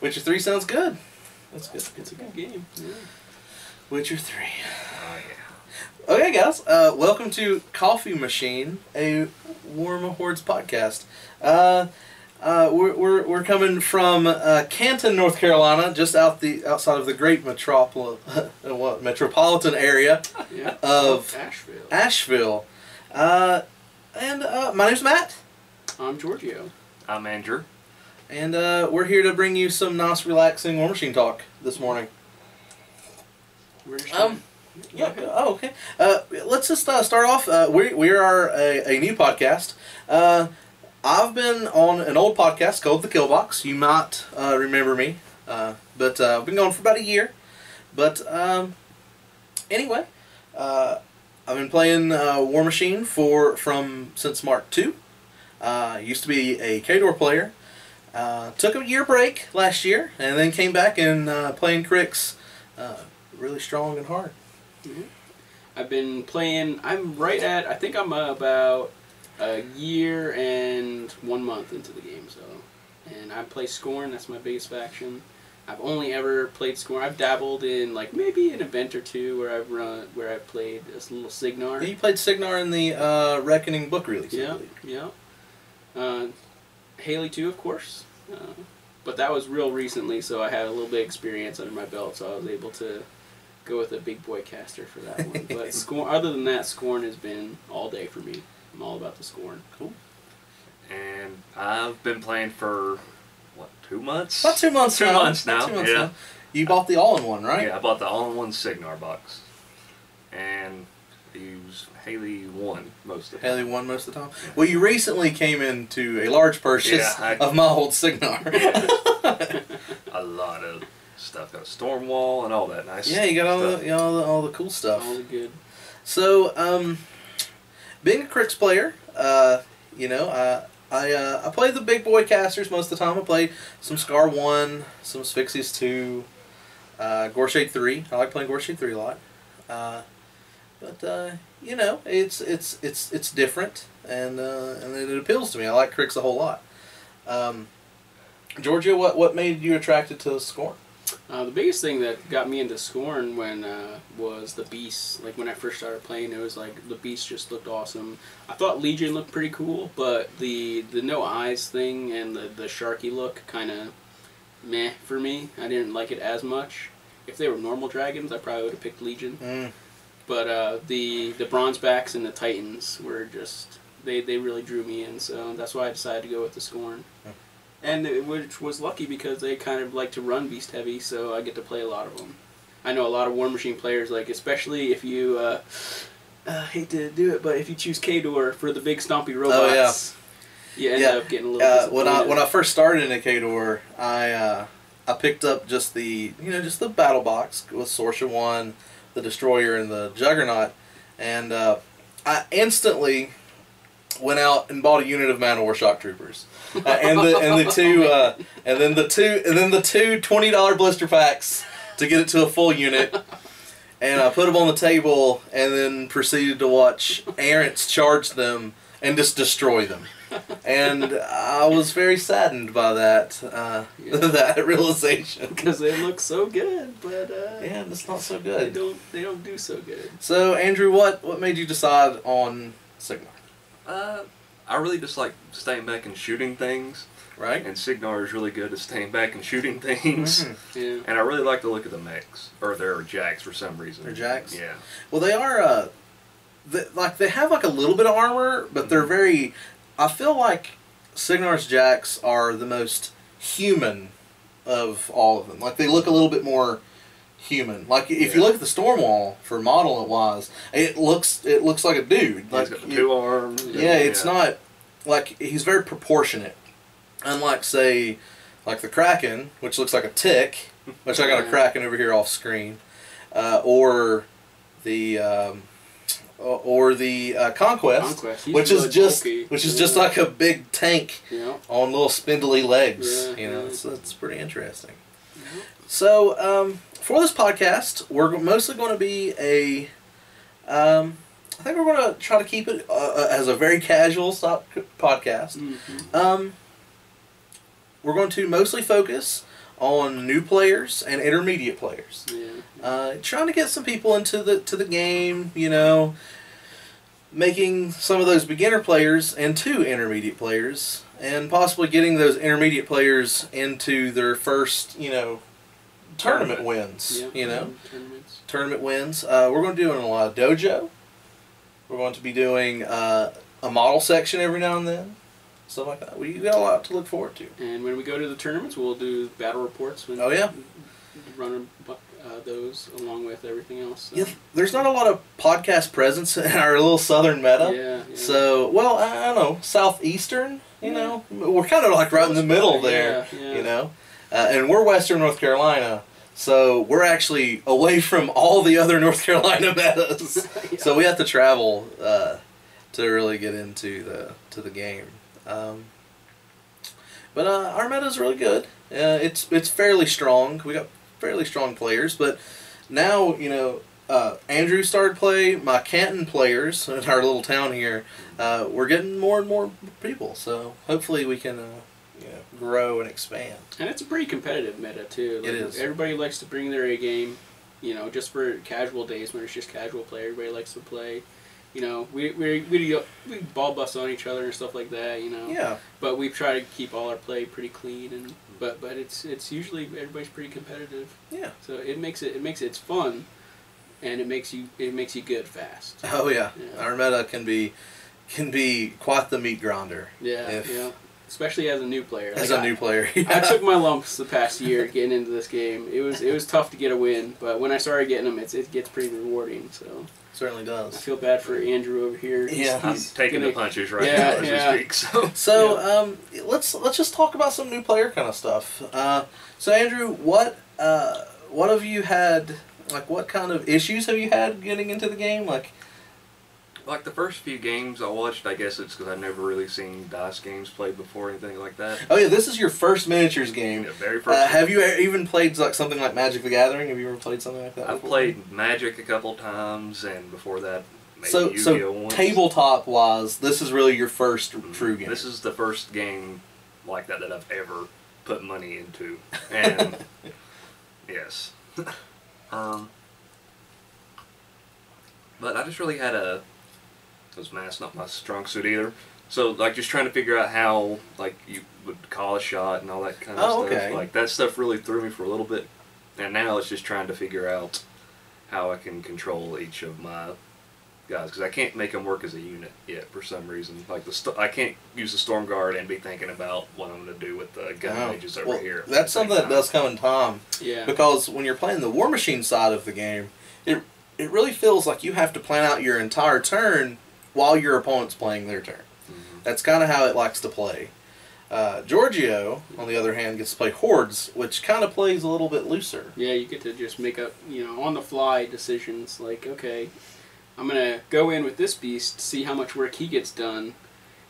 Witcher Three sounds good. That's good. It's a good game. Yeah. Witcher Three. Oh yeah. Okay, guys. Uh, welcome to Coffee Machine, a Warm Hordes podcast. Uh, uh, we're, we're, we're coming from uh, Canton, North Carolina, just out the outside of the great metropol- what, metropolitan area Yeah. of Asheville. Asheville. Uh, and uh, my name's Matt, I'm Giorgio. I'm Andrew. And uh, we're here to bring you some nice, relaxing War Machine talk this morning. Um, Yeah. Oh, okay. Uh, let's just uh, start off. Uh, we we are a, a new podcast. Uh, I've been on an old podcast called The Killbox. You might uh, remember me, uh, but uh, I've been going for about a year. But um, anyway, uh, I've been playing uh, War Machine for from since Mark Two. Uh, used to be a Khador player. Uh, took a year break last year, and then came back and uh, playing Cryx uh, really strong and hard. I've been playing. I'm right at. I think I'm about a year and one month into the game. So, and I play Scorn. That's my biggest faction. I've only ever played Scorn. I've dabbled in like maybe an event or two where I've run where I've played this little Cygnar. You played Cygnar in the uh, Reckoning book release. Yeah, yeah. Haley too, of course. Uh, but that was real recently, so I had a little bit of experience under my belt, so I was able to go with a big boy caster for that one. But Scorn, other than that, Scorn has been all day for me. I'm all about the Scorn. Cool. And I've been playing for what two months? About two months Two now. months now, two months yeah. now. You bought the all-in-one, right? Yeah, I bought the all-in-one Cygnar box, and I use Haley one most of the Haley time. won most of the time. Well, you recently came into a large purchase Yeah, I- of my old Cygnar. A lot of stuff, got a storm wall and all that nice. yeah, you got all stuff. the, you know, all the all the cool stuff. All the good. So, um, being a Cryx player, uh, you know, I I, uh, I play the big boy casters most of the time. I play some Skarre one, some Sphyxies two, uh, Goreshade three. I like playing Goreshade three a lot. Uh, but uh, you know, it's it's it's it's different, and uh, and it appeals to me. I like Cryx a whole lot. Um, Georgia, what what made you attracted to Scorn? Uh, the biggest thing that got me into Scorn when uh, was the Beast. Like when I first started playing, it was like the Beast just looked awesome. I thought Legion looked pretty cool, but the the no eyes thing and the the Sharky look kind of meh for me. I didn't like it as much. If they were normal dragons, I probably would have picked Legion. Mm. But uh, the the bronze backs and the Titans were just they, they really drew me in. So that's why I decided to go with the Scorn. Hmm. And it, which was lucky because they kind of like to run beast heavy, so I get to play a lot of them. I know a lot of War Machine players, like especially if you uh, uh, hate to do it, but if you choose Khador for the big stompy robots, you end Oh, Yeah. up getting a little. Uh, when I when I first started in a Khador, I uh, I picked up just the you know just the battle box with Sorscha one, the Destroyer, and the Juggernaut, and uh, I instantly went out and bought a unit of Man-O-War Shock Troopers, uh, and the and the two uh, and then the two and then the two twenty dollar blister packs to get it to a full unit. And I put them on the table, and then proceeded to watch Errants charge them and just destroy them and I was very saddened by that uh, Yeah. that realization. because they look so good, but uh, Yeah, that's not so good. they good. don't they don't do so good. So Andrew, what what made you decide on Cygnar? Uh, I really just like staying back and shooting things, Right? and Cygnar is really good at staying back and shooting things. Mhm. Yeah. And I really like the look of the mechs, or their jacks for some reason. They're jacks? Yeah. Well, they are uh, they, like they have like a little bit of armor, but they're very. I feel like Cygnar's jacks are the most human of all of them. Like they look a little bit more human. Like if you look at the Stormwall for model wise, it looks it looks like a dude. Like He's got the you- two arms. Yeah, it's not like he's very proportionate. Unlike say, like the Kraken, which looks like a tick, which I got a Kraken over here off screen, uh, or the um, or the uh, Conquest, Conquest. Which really is just bulky. which is Yeah. just like a big tank Yeah. on little spindly legs. Yeah, you know, yeah. it's, it's pretty interesting. So um, for this podcast, we're mostly going to be a. Um, I think we're going to try to keep it uh, uh, as a very casual stop podcast. Mhm. Um, we're going to mostly focus on new players and intermediate players. Yeah. Uh, trying to get some people into the to the game, you know, making some of those beginner players into intermediate players, and possibly getting those intermediate players into their first, you know, tournament, Tournament. wins. Yeah. You know, Tournaments. tournament wins. Uh, we're going to do a lot of dojo. We're going to be doing uh, a model section every now and then, stuff like that. We got a lot to look forward to. And when we go to the tournaments, we'll do battle reports. When Oh, yeah. run uh, those along with everything else. so. Yeah, there's not a lot of podcast presence in our little southern meta. Yeah, yeah. So, well, I, I don't know, southeastern. You know, we're kind of like right in the middle there. Yeah, yeah. You know, uh, and we're Western North Carolina, so we're actually away from all the other North Carolina metas. Yeah. So we have to travel uh, to really get into the to the game. Um, but uh, our meta is really good. Uh, it's it's fairly strong. We got fairly strong players, but now you know uh, Andrew started play. My Canton players in our little town here, uh, we're getting more and more people. So hopefully we can uh, you know, grow and expand. And it's a pretty competitive meta too. It Like, is. Everybody likes to bring their A game. You know, just for casual days when it's just casual play, everybody likes to play. You know, we we we, we ball bust on each other and stuff like that. You know, Yeah, but we try to keep all our play pretty clean and mm-hmm. but but it's it's usually everybody's pretty competitive. yeah. So it makes it it makes it it's fun, and it makes you it makes you good fast. Oh yeah. Yeah. Our meta can be can be quite the meat grinder. Yeah, If- yeah. Especially as a new player. As Like, a I- new player. I took my lumps the past year getting into this game. It was it was tough to get a win, but when I started getting them, it's, it gets pretty rewarding. So certainly does. I does. feel bad for Andrew over here. He's- Yeah. I'm he's taking the gonna- punches right Yeah, now as yeah. we speak. So So um, let's let's just talk about some new player kind of stuff. Uh, so Andrew, what uh, what have you had? Like, what kind of issues have you had getting into the game? Like, like the first few games I watched, I guess it's because I've never really seen dice games played before or anything like that. oh yeah, this is your first miniatures game. The very first. Uh, have you even played like something like Magic the Gathering? Have you ever played something like that? I've before? played Magic a couple times, and before that, maybe So Yu-Gi-Oh so tabletop wise, this is really your first true game. This is the first game like that that I've ever put money into, and yes, um, but I just really had a those math's not my strong suit either. So like just trying to figure out how like you would call a shot and all that kind of Oh, stuff. okay. Like that stuff really threw me for a little bit, and now it's just trying to figure out how I can control each of my guys because I can't make them work as a unit yet for some reason. Like the st- I can't use the storm guard and be thinking about what I'm going to do with the gun Oh, mages over well, here. at That's same something that time. does come in time. Yeah. because when you're playing the War Machine side of the game, it it really feels like you have to plan out your entire turn while your opponent's playing their turn. Mhm. That's kind of how it likes to play. Uh, Giorgio, on the other hand, gets to play hordes, which kind of plays a little bit looser. Yeah, you get to just make up, you know, on the fly decisions like, okay, I'm gonna go in with this beast, see how much work he gets done,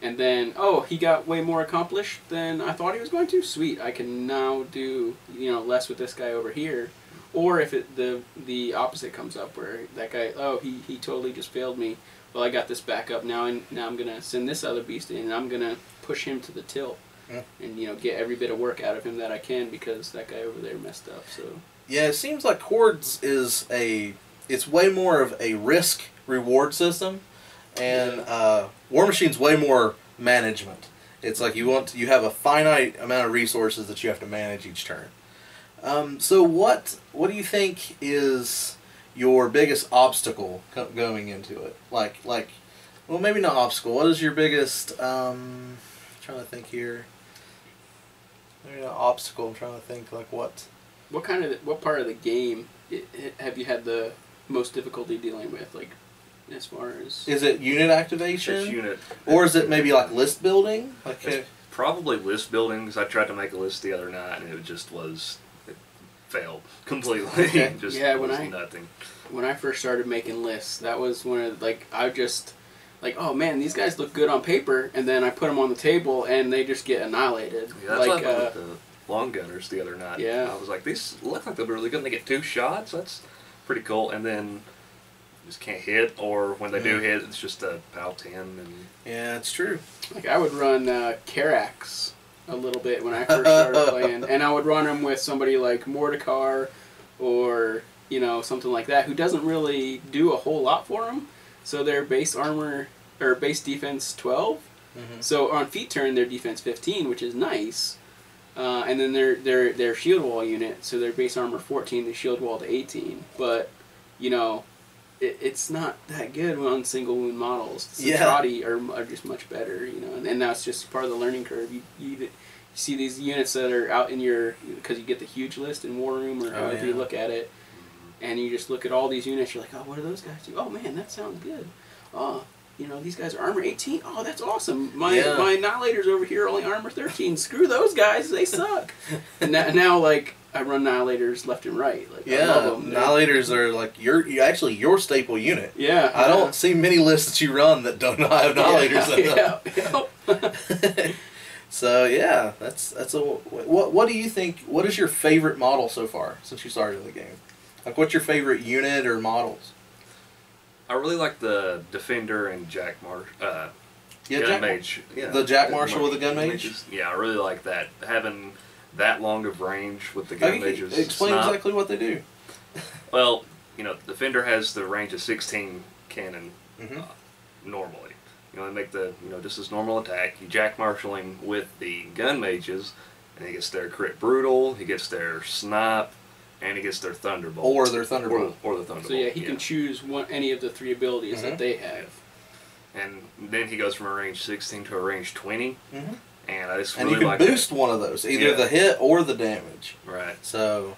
and then, oh, he got way more accomplished than I thought he was going to. Sweet, I can now do, you know, less with this guy over here. Or if it the the opposite comes up, where that guy, oh, he, he totally just failed me. Well, I got this back up now, and now I'm gonna send this other beast in, and I'm gonna push him to the tilt, Yeah. and you know, get every bit of work out of him that I can because that guy over there messed up. So. Yeah, it seems like hordes is a it's way more of a risk reward system, and Yeah. uh, War Machine's way more management. It's like you want to, you have a finite amount of resources that you have to manage each turn. Um, so what what do you think is your biggest obstacle co- going into it? Like like, well maybe not obstacle. What is your biggest? Um, trying to think here. Maybe not obstacle. I'm trying to think like what. What kind of what part of the game i i have you had the most difficulty dealing with? Like, as far as Is it unit activation, It's unit. or is it maybe like list building? Like, It's probably list building because I tried to make a list the other night and it just was it failed completely. Okay. just Yeah, when was I- nothing. when I first started making lists, that was one of like I just like oh man these guys look good on paper, and then I put them on the table and they just get annihilated. Yeah, that's like what I uh, with the long gunners the other night. Yeah. I was like, these look like they're really good. and They get two shots. That's pretty cool. And then just can't hit, or when they do Mhm. hit, it's just a POW ten and yeah, it's true. like I would run uh, Karax a little bit when I first started playing, and I would run them with somebody like Mordikaar or you know something like that who doesn't really do a whole lot for them. So their base armor or base defense 12. Mhm. So on feet turn, their defense 15, which is nice. Uh, and then their their their shield wall unit, so their base armor 14, the shield wall to 18. But you know, it, it's not that good on single wound models. Yeah. Cetrati are, are just much better, you know, and, and that's just part of the learning curve. You, you, you see these units that are out in your because you get the huge list in War Room or Oh, however you look at it, and you just look at all these units. You're like, oh, what do those guys do? Oh man, that sounds good. Oh, you know, these guys are armor 18. Oh, that's awesome. My Yeah. my annihilators over here only armor 13. Screw those guys. They suck. and now, now, like, I run annihilators left and right. Like, I Yeah, love them. annihilators are like your you actually your staple unit. Yeah. I don't see many lists that you run that don't have annihilators in them. yeah, yeah. So yeah, that's that's a what. What do you think? What is your favorite model so far since you started the game? Like, what's your favorite unit or models? I really like the Defender and Jack Marsh. Uh, Yeah, gun Jack, mage. Yeah, the Jack Marshall with the gun mage. Yeah, I really like that. Having that long of range with the gun Okay, mages. explain snipe. exactly what they do. Well, you know, Defender has the range of 16 cannon Mhm. uh, normally. You know, they make the, you know, just this normal attack. You jack marshal him with the gun mages, and he gets their crit brutal, he gets their snipe, and he gets their thunderbolt. Or their Thunderbolt. Or, or the thunderbolt. So yeah, he can choose one any of the three abilities Mhm. that they have. And then he goes from a range 16 to a range 20, Mhm. and I just And really you can like boost one of those, either Yeah. the hit or the damage. Right. So,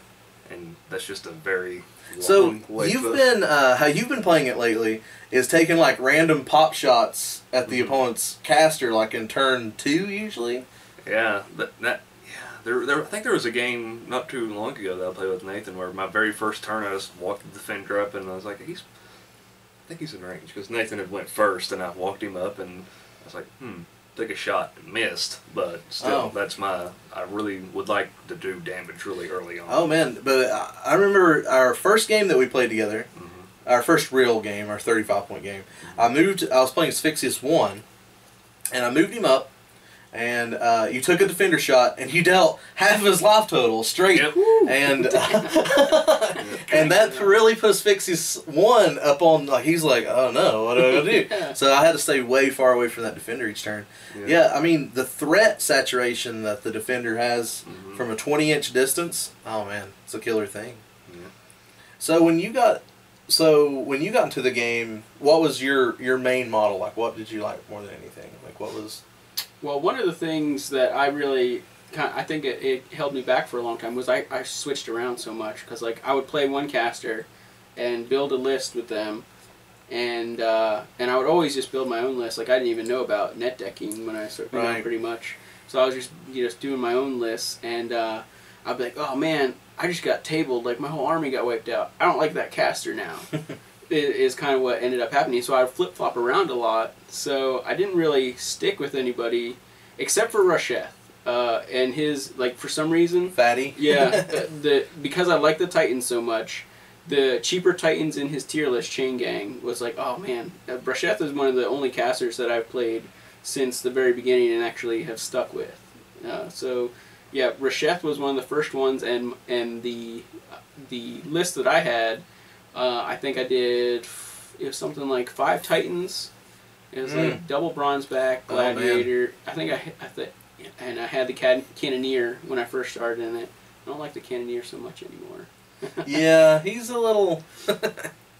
And that's just a very so you've been uh, how you've been playing it lately is taking like random pop shots at the Mhm. opponent's caster, like in turn two usually. Yeah, that that yeah. There, there. I think there was a game not too long ago that I played with Nathan where my very first turn I just walked the defender up and I was like, he's, I think he's in range because Nathan had went first and I walked him up and I was like, hmm, take a shot and missed, but still, Oh. that's my. I really would like to do damage really early on. Oh man, but I- remember our first game that we played together, Mhm. our first real game, our 35 point game. I moved, I was playing Asphyxious 1, and I moved him up, and uh, you took a defender shot, and you dealt half of his life total straight. Yep. And and that really puts Fixie's 1 up on, like, he's like, oh no, what do I do? Yeah. So I had to stay way far away from that defender each turn. Yeah, I mean, the threat saturation that the defender has Mhm. from a 20 inch distance, oh man, it's a killer thing. Yeah. So when you got so when you got into the game, what was your your main model? Like what did you like more than anything? Like what was Well, one of the things that I really, kind I think it, it held me back for a long time was I, I switched around so much because like I would play one caster, and build a list with them, and uh, and I would always just build my own list. Like I didn't even know about net decking when I started, know, Right. pretty much. So I was just you know, just doing my own lists, and uh, I'd be like, oh man, I just got tabled. Like my whole army got wiped out. I don't like that caster now. is kind of what ended up happening. So I flip flop around a lot. So I didn't really stick with anybody except for Rasheth. Uh, and his like for some reason, fatty? yeah, the because I like the Titans so much, the cheaper Titans in his tier list chain gang was like, oh man, uh, Rasheth is one of the only casters that I've played since the very beginning and actually have stuck with. Uh, so yeah, Rasheth was one of the first ones, and and the the list that I had, uh, I think I did f- it was something like five Titans. It was like double bronze back Oh, gladiator. I think I I think and I had the can- cannoneer when I first started in it. I don't like the cannoneer so much anymore. yeah, he's a little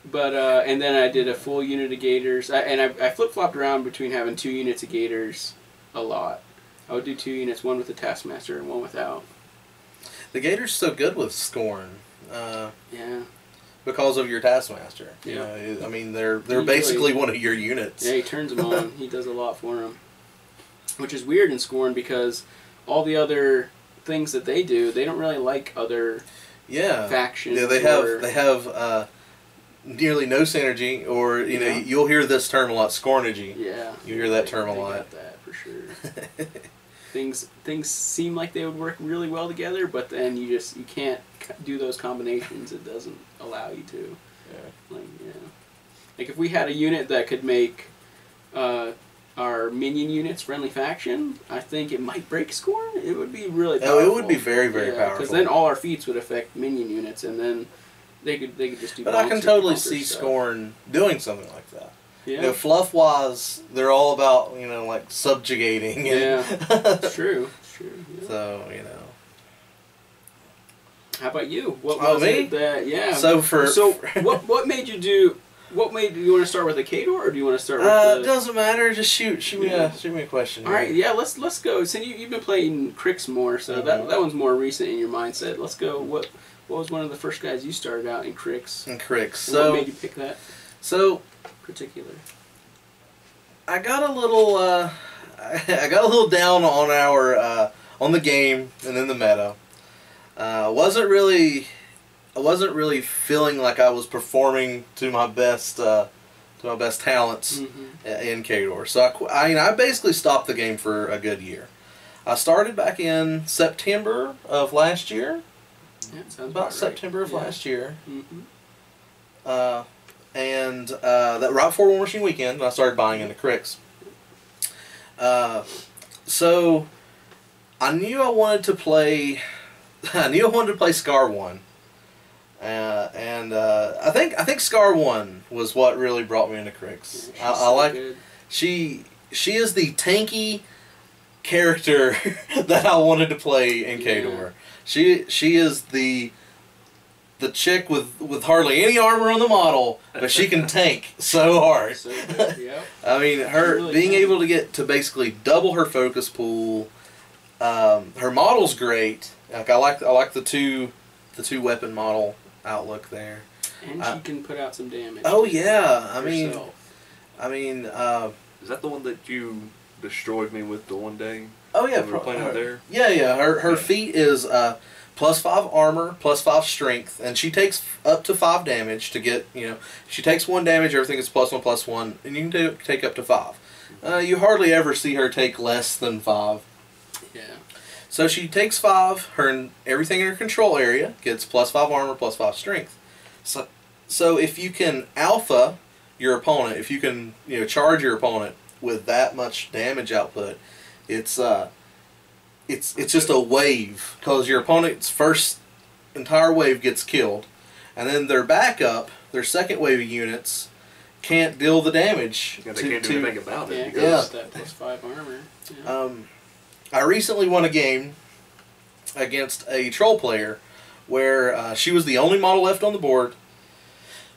But uh, and then I did a full unit of gators, I, and I, I flip flopped around between having two units of gators, a lot. I would do two units, one with the taskmaster and one without. the Gator's so good with scorn. Uh, Yeah, because of your taskmaster. You Yeah. know, it- I mean they're they're He really- basically one of your units. yeah. He turns them on. he does a lot for them, which is weird in Scorn because all the other things that they do, they don't really like other Yeah. factions. Yeah, they have they have uh, nearly no synergy, or you know, you'll hear this term a lot, scornergy. Yeah, You hear that term a lot. that for sure. things things seem like they would work really well together, but then you just you can't do those combinations. It doesn't allow you to. Yeah. Like yeah, like if we had a unit that could make uh, our minion units, friendly faction, I think it might break Scorn. It would be really Oh, it would be very, very Because powerful. Because then all our feats would affect minion units, and then they could they could just do. But I can totally see stuff. Scorn doing something like that. Yeah, You know, fluff wise, they're all about you know like subjugating. Yeah. It's true. It's true. Yeah. so you know. How about you? What Oh, was me? it that? Yeah. So for so what what made you do? What made you want to start with a Khador, or do you want to start with Uh, the? doesn't matter. Just shoot, shoot me Yeah. a, shoot me a question. All right, yeah, let's let's go. Since you you've been playing Cryx more, so that Mhm. that one's more recent in your mindset. Let's go. What what was one of the first guys you started out in Cryx? And Cryx. And what made you pick that so particular? I got a little, uh, I got a little down on our, uh, on the game and then the meta. Uh, wasn't really, I wasn't really feeling like I was performing to my best, uh, to my best talents Mm-hmm. in Khador. So I, I, mean, I basically stopped the game for a good year. I started back in September of last year, Yeah, sounds about right. September of Yeah. last year. Mm-hmm. Uh, and uh, that right before War Machine Weekend, I started buying into Cryx. Uh, so I knew I wanted to play. I knew I wanted to play Skarre One. Uh, and uh, I think I think Skarre One was what really brought me into Cryx. Yeah, she's I, I so like good. she she is the tanky character that I wanted to play in Yeah. She she is the the chick with with hardly any armor on the model, but she can tank so hard. So good. Yep. I mean, her really being can. able to get to basically double her focus pool. Um, her model's great. Like I like I like the two the two weapon model outlook there. And Uh, she can put out some damage. Oh yeah, I mean. I mean uh, Is that the one that you destroyed me with the one day? oh yeah, when we were playing her- out there? Yeah, yeah. Her her Yeah. feat is uh, plus five armor, plus five strength, and she takes up to five damage to get. You know, she takes one damage. Everything is plus one, plus one, and you can ta- take up to five. Uh, you hardly ever see her take less than five. yeah. So she takes five. Her everything in her control area gets plus five armor, plus five strength. So, so if you can alpha your opponent, if you can you know charge your opponent with that much damage output, it's uh, it's it's just a wave because your opponent's first entire wave gets killed, and then their backup, their second wave of units, can't deal the damage. Yeah, they to- can't to- do anything about Yeah, it. because Because that plus five armor. Yeah. Um, I recently won a game against a troll player where uh, she was the only model left on the board.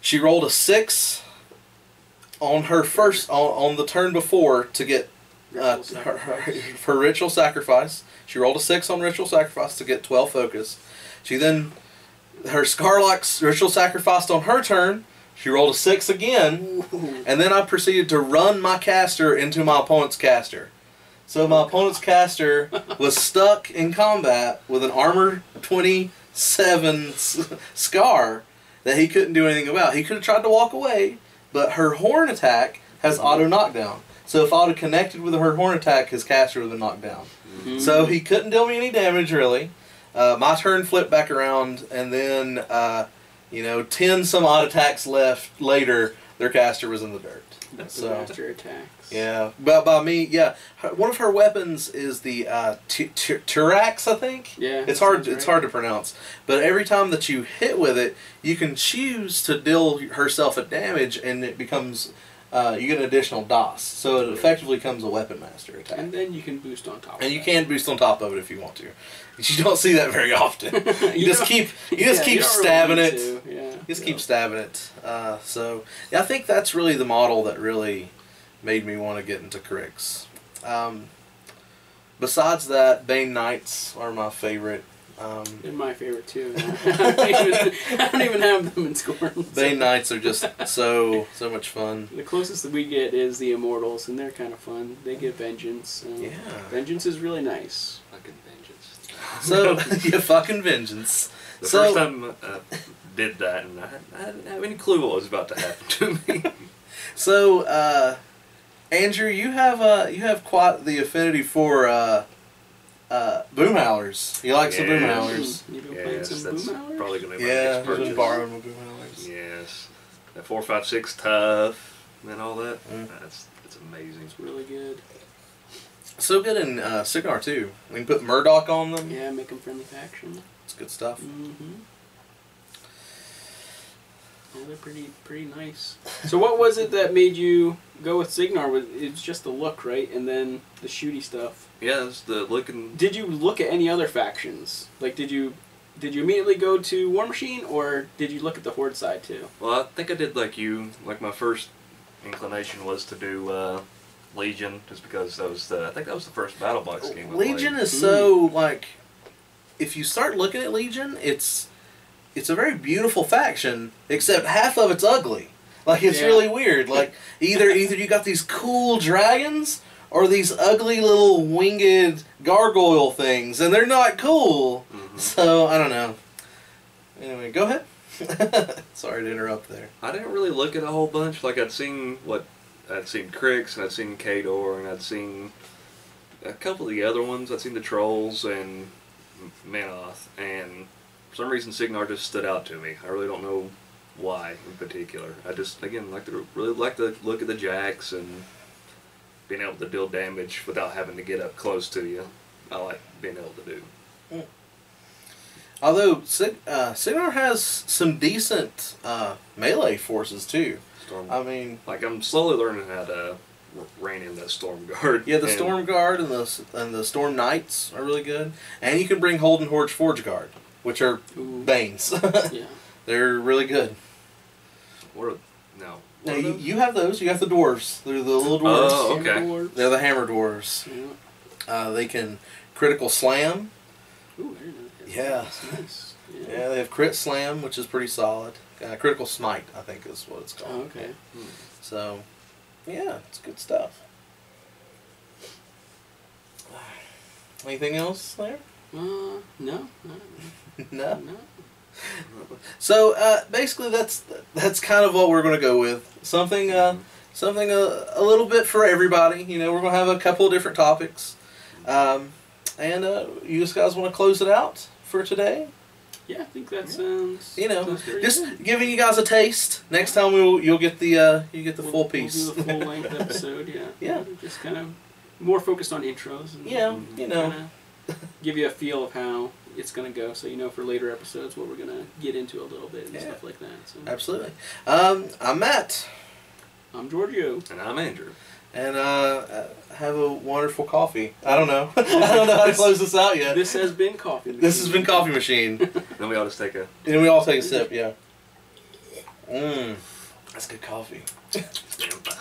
She rolled a six on her first on, on the turn before to get uh, Ritual her, her, ritual sacrifice. She rolled a six on ritual sacrifice to get twelve focus. She then her Scarlock's ritual sacrificed on her turn. She rolled a six again. Ooh. And then I proceeded to run my caster into my opponent's caster. So my opponent's caster was stuck in combat with an armor 27 Skarre that he couldn't do anything about. He could have tried to walk away, but her horn attack has auto knockdown. So if I would have connected with her horn attack, his caster would have been knocked down. Mhm. So he couldn't deal me any damage really. Uh, my turn flipped back around, and then uh, you know, ten some odd attacks left later, their caster was in the dirt. That's so- the master attacks. Yeah, but by me, yeah, one of her weapons is the uh, t- t- I think. Yeah. It's hard. sounds It's right. hard to pronounce. But every time that you hit with it, you can choose to deal herself a damage, and it becomes uh, you get an additional DOS. So it effectively becomes a weapon master attack. And then you can boost on top. And you can boost on top of it if you want to. You don't see that very often. You, just keep you just Yeah, keep you don't really stabbing it. Yeah. You just Yeah. keep stabbing it. Uh, so yeah, I think that's really the model that really made me want to get into Cryx. Um, besides that, Bane Knights are my favorite. Um, They're my favorite too. I don't even, I don't even have them in scorn. Bane Knights are just so so much fun. The closest that we get is the Immortals, and they're kind of fun. They get Vengeance. So Yeah. Vengeance is really nice. fucking vengeance. So yeah, fucking vengeance. The So- first time I did that, and I, I didn't have any clue what was about to happen to me. So uh, Andrew, you have uh, you have quite the affinity for uh, uh, boom howlers. You like some boom Yeah. You've been yes, some that's Boom probably going to be my Yeah, next I've been purchase. borrowing my boom howlers. Yes, that four five six tough and all that. Mm. That's It's amazing. It's really good. So good in uh, Cygnar too. We can put Murdoch on them. Yeah, make them friendly faction. It's good stuff. Mm-hmm. Yeah, they're pretty pretty nice. So what was it that made you go with Cygnar? Was it's just the look, right? And then the shooty stuff. Yeah, it's the looking. Did you look at any other factions? Like, did you did you immediately go to War Machine, or did you look at the Horde side too? Well, I think I did like you. Like my first inclination was to do uh, Legion, just because that was the. I think that was the first battle box game. Legion is so like, if you start looking at Legion, it's it's a very beautiful faction, except half of it's ugly. Like it's Yeah. really weird. Like either either you got these cool dragons or these ugly little winged gargoyle things, and they're not cool. Mhm. So I don't know. Anyway, go ahead. Sorry to interrupt there. I didn't really look at a whole bunch. Like I'd seen what I'd seen Cryx and I'd seen Khador and I'd seen a couple of the other ones. I'd seen the Trolls and Menoth, and for some reason Cygnar just stood out to me. I really don't know why in particular. I just again like to really like to look at the jacks and being able to deal damage without having to get up close to you. I like being able to do. Although Sig- uh, Cygnar has some decent uh, melee forces too. Storm. I mean, like I'm slowly learning how to rein in that Storm Guard. Yeah, the Storm Guard and the and the Storm Knights are really good, and you can bring Holden Horde's Forge Guard, which are Ooh. Banes. Yeah. They're really good. What are, no. Now are you, you have those. You got the dwarves. They're the little dwarves. Oh, okay. Dwarves. They're the hammer dwarves. Yeah. Uh, they can critical slam. Ooh, very nice. Yeah. That's nice. Yeah. Yeah, they have crit slam, which is pretty solid. Uh, critical smite, I think, is what it's Oh, called. okay. So, yeah, it's good stuff. Anything else there? Uh, no, no, no. no. So uh, basically, that's that's kind of what we're going to go with. Something, uh, something a, a little bit for everybody. You know, we're going to have a couple of different topics, um, and uh, you guys want to close it out for today. Yeah, I think that sounds. You know, sounds just good. giving you guys a taste. Next time we'll you'll get the uh, you get the We'll- full piece. We'll do the full length episode. Yeah. Yeah. Just kind of more focused on intros. And, Yeah, and you know. give you a feel of how it's gonna go, so you know for later episodes what we're gonna get into a little bit and Yeah. stuff like that. So Absolutely. Um, I'm Matt, I'm Giorgio. And I'm Andrew. and uh, uh, have a wonderful coffee. I don't know. I don't know how to close this out yet. This has been coffee. This has been Coffee Machine. Then we all just take a. And we all take a sip, yeah. Mmm. That's good coffee. Stand by.